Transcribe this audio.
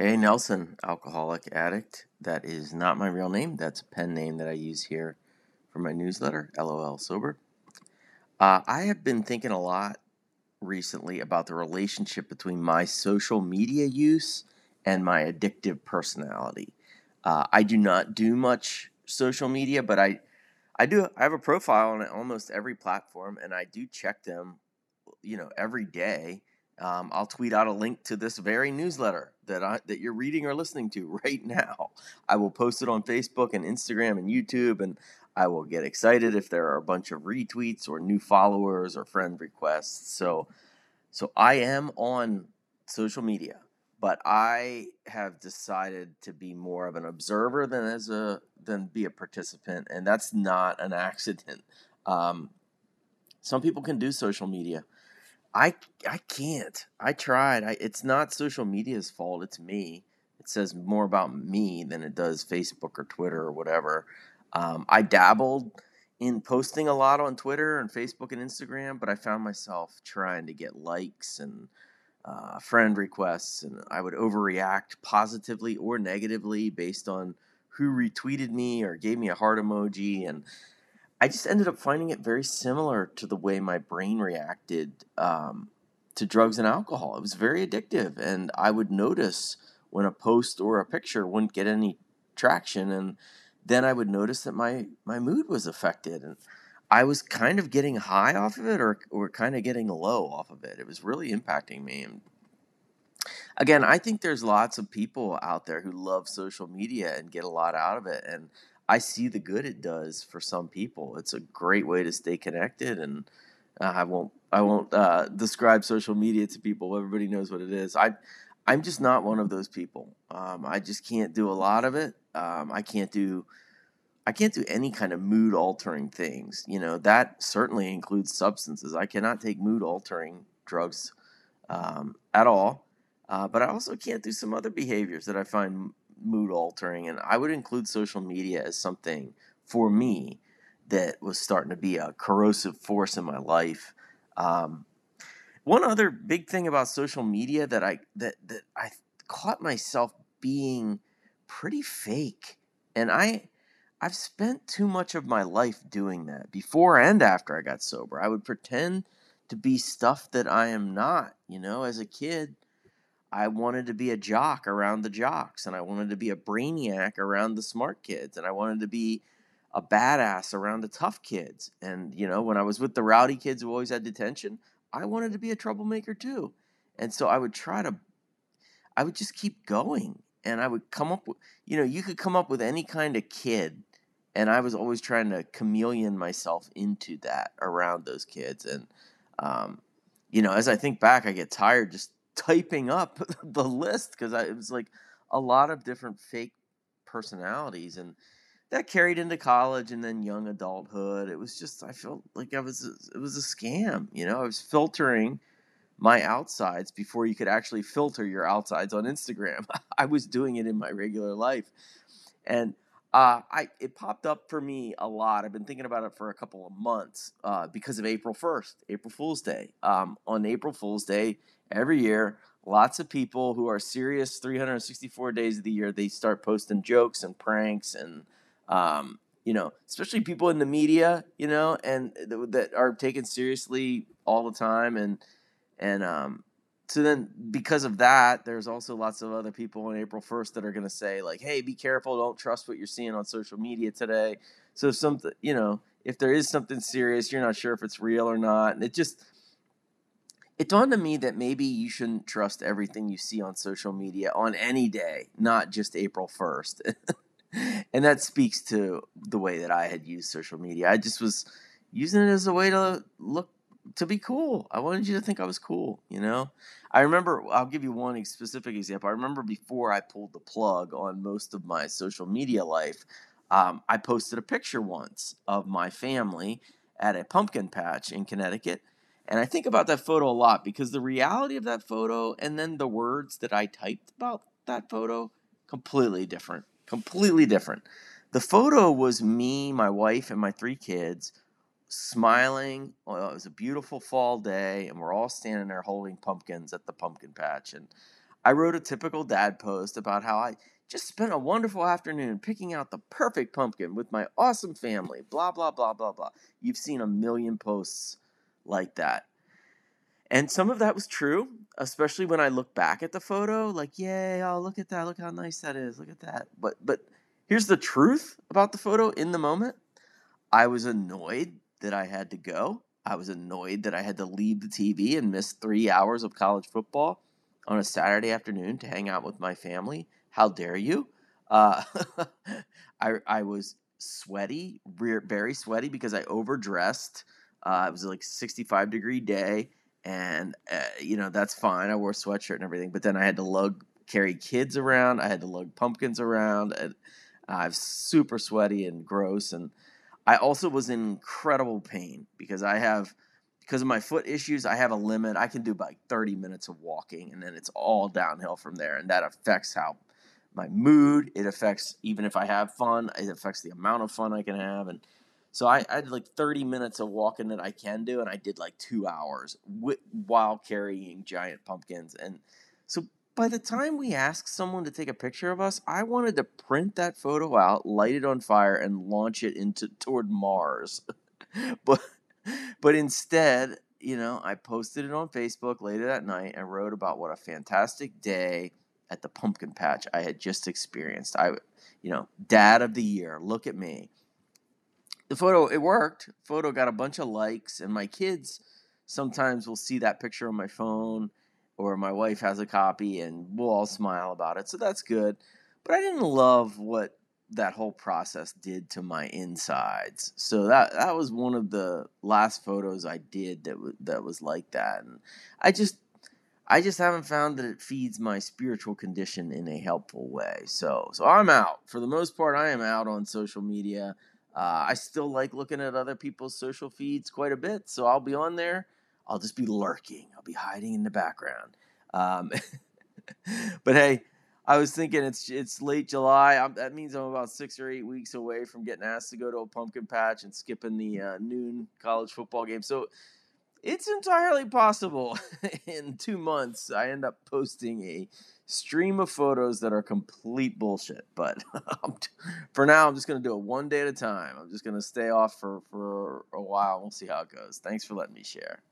Hey, Nelson, alcoholic addict. That is not my real name. That's a pen name that I use here for my newsletter, LOL Sober. Uh, I have been thinking a lot recently about the relationship between my social media use and my addictive personality. Uh, I do not do much social media, but I, I do. I have a profile on almost every platform, and I do check them, you know, every day. Um, I'll tweet out a link to this very newsletter that I that you're reading or listening to right now. I will post it on Facebook and Instagram and YouTube, and I will get excited if there are a bunch of retweets or new followers or friend requests. So, so I am on social media but I have decided to be more of an observer than as a than be a participant, and that's not an accident. Um, some people can do social media. I I can't. I tried. I, it's not social media's fault. It's me. It says more about me than it does Facebook or Twitter or whatever. Um, I dabbled in posting a lot on Twitter and Facebook and Instagram, but I found myself trying to get likes and uh, friend requests, and I would overreact positively or negatively based on who retweeted me or gave me a heart emoji. And I just ended up finding it very similar to the way my brain reacted um, to drugs and alcohol. It was very addictive, and I would notice when a post or a picture wouldn't get any traction, and then I would notice that my my mood was affected and I was kind of getting high off of it or or kind of getting low off of it. It was really impacting me. And again, I think there's lots of people out there who love social media and get a lot out of it and I see the good it does for some people. It's a great way to stay connected and uh, I won't I won't uh, describe social media to people. Everybody knows what it is. I I'm just not one of those people. Um, I just can't do a lot of it. Um, I can't do I can't do any kind of mood altering things. You know, that certainly includes substances. I cannot take mood altering drugs um, at all. Uh, but I also can't do some other behaviors that I find mood altering. And I would include social media as something for me that was starting to be a corrosive force in my life. Um, one other big thing about social media that I that that I caught myself being pretty fake, and I I've spent too much of my life doing that before and after I got sober. I would pretend to be stuff that I am not. You know, as a kid, I wanted to be a jock around the jocks, and I wanted to be a brainiac around the smart kids, and I wanted to be a badass around the tough kids. And, you know, when I was with the rowdy kids who always had detention, I wanted to be a troublemaker too. And so I would try to, I would just keep going. And I would come up with, you know, you could come up with any kind of kid and I was always trying to chameleon myself into that around those kids. And, um, you know, as I think back, I get tired just typing up the list because it was like a lot of different fake personalities. And that carried into college and then young adulthood. It was just, I felt like I was, it was a scam. You know, I was filtering my outsides before you could actually filter your outsides on Instagram. I was doing it in my regular life. And uh, I it popped up for me a lot. I've been thinking about it for a couple of months uh, because of April first, April Fool's Day. Um, on April Fool's Day every year, lots of people who are serious 364 days of the year they start posting jokes and pranks and um, you know, especially people in the media, you know, and that are taken seriously all the time and and um, so then because of that there's also lots of other people on april 1st that are going to say like hey be careful don't trust what you're seeing on social media today. So something you know if there is something serious you're not sure if it's real or not and it just it dawned on me that maybe you shouldn't trust everything you see on social media on any day not just april 1st and that speaks to the way that i had used social media. I just was using it as a way to look to be cool. I wanted you to think I was cool, you know? I remember, I'll give you one specific example. I remember before I pulled the plug on most of my social media life, um, I posted a picture once of my family at a pumpkin patch in Connecticut. And I think about that photo a lot because the reality of that photo and then the words that I typed about that photo, completely different. Completely different. The photo was me, my wife, and my three kids smiling. Well, it was a beautiful fall day, and we're all standing there holding pumpkins at the pumpkin patch. And I wrote a typical dad post about how I just spent a wonderful afternoon picking out the perfect pumpkin with my awesome family, blah, blah, blah, blah, blah. You've seen a million posts like that. And some of that was true, especially when I look back at the photo, like, yay, oh, look at that, look how nice that is, look at that. But but here's the truth about the photo in the moment. I was annoyed that I had to go. I was annoyed that I had to leave the TV and miss three hours of college football on a Saturday afternoon to hang out with my family. How dare you? Uh, I, I was sweaty, very sweaty because I overdressed. Uh, it was like 65 degree day, and uh, you know that's fine. I wore a sweatshirt and everything, but then I had to lug carry kids around. I had to lug pumpkins around, and I was super sweaty and gross. And I also was in incredible pain because I have because of my foot issues, I have a limit. I can do like 30 minutes of walking, and then it's all downhill from there. And that affects how my mood. It affects even if I have fun. It affects the amount of fun I can have. And so I, I had like 30 minutes of walking that I can do, and I did like two hours while carrying giant pumpkins. And so by the time we asked someone to take a picture of us, I wanted to print that photo out, light it on fire, and launch it into toward Mars. but but instead, you know, I posted it on Facebook later that night and wrote about what a fantastic day at the pumpkin patch I had just experienced. I, you know, dad of the year. Look at me. The photo it worked. Photo got a bunch of likes, and my kids sometimes will see that picture on my phone, or my wife has a copy, and we'll all smile about it. So that's good. But I didn't love what that whole process did to my insides. So that that was one of the last photos I did that w- that was like that, and I just I just haven't found that it feeds my spiritual condition in a helpful way. So so I'm out for the most part. I am out on social media. Uh, I still like looking at other people's social feeds quite a bit, so I'll be on there. I'll just be lurking. I'll be hiding in the background. Um, but hey, I was thinking it's it's late July. I'm, that means I'm about six or eight weeks away from getting asked to go to a pumpkin patch and skipping the uh, noon college football game. So it's entirely possible in two months I end up posting a stream of photos that are complete bullshit. But for now, I'm just going to do it one day at a time. I'm just going to stay off for, for a while. We'll see how it goes. Thanks for letting me share.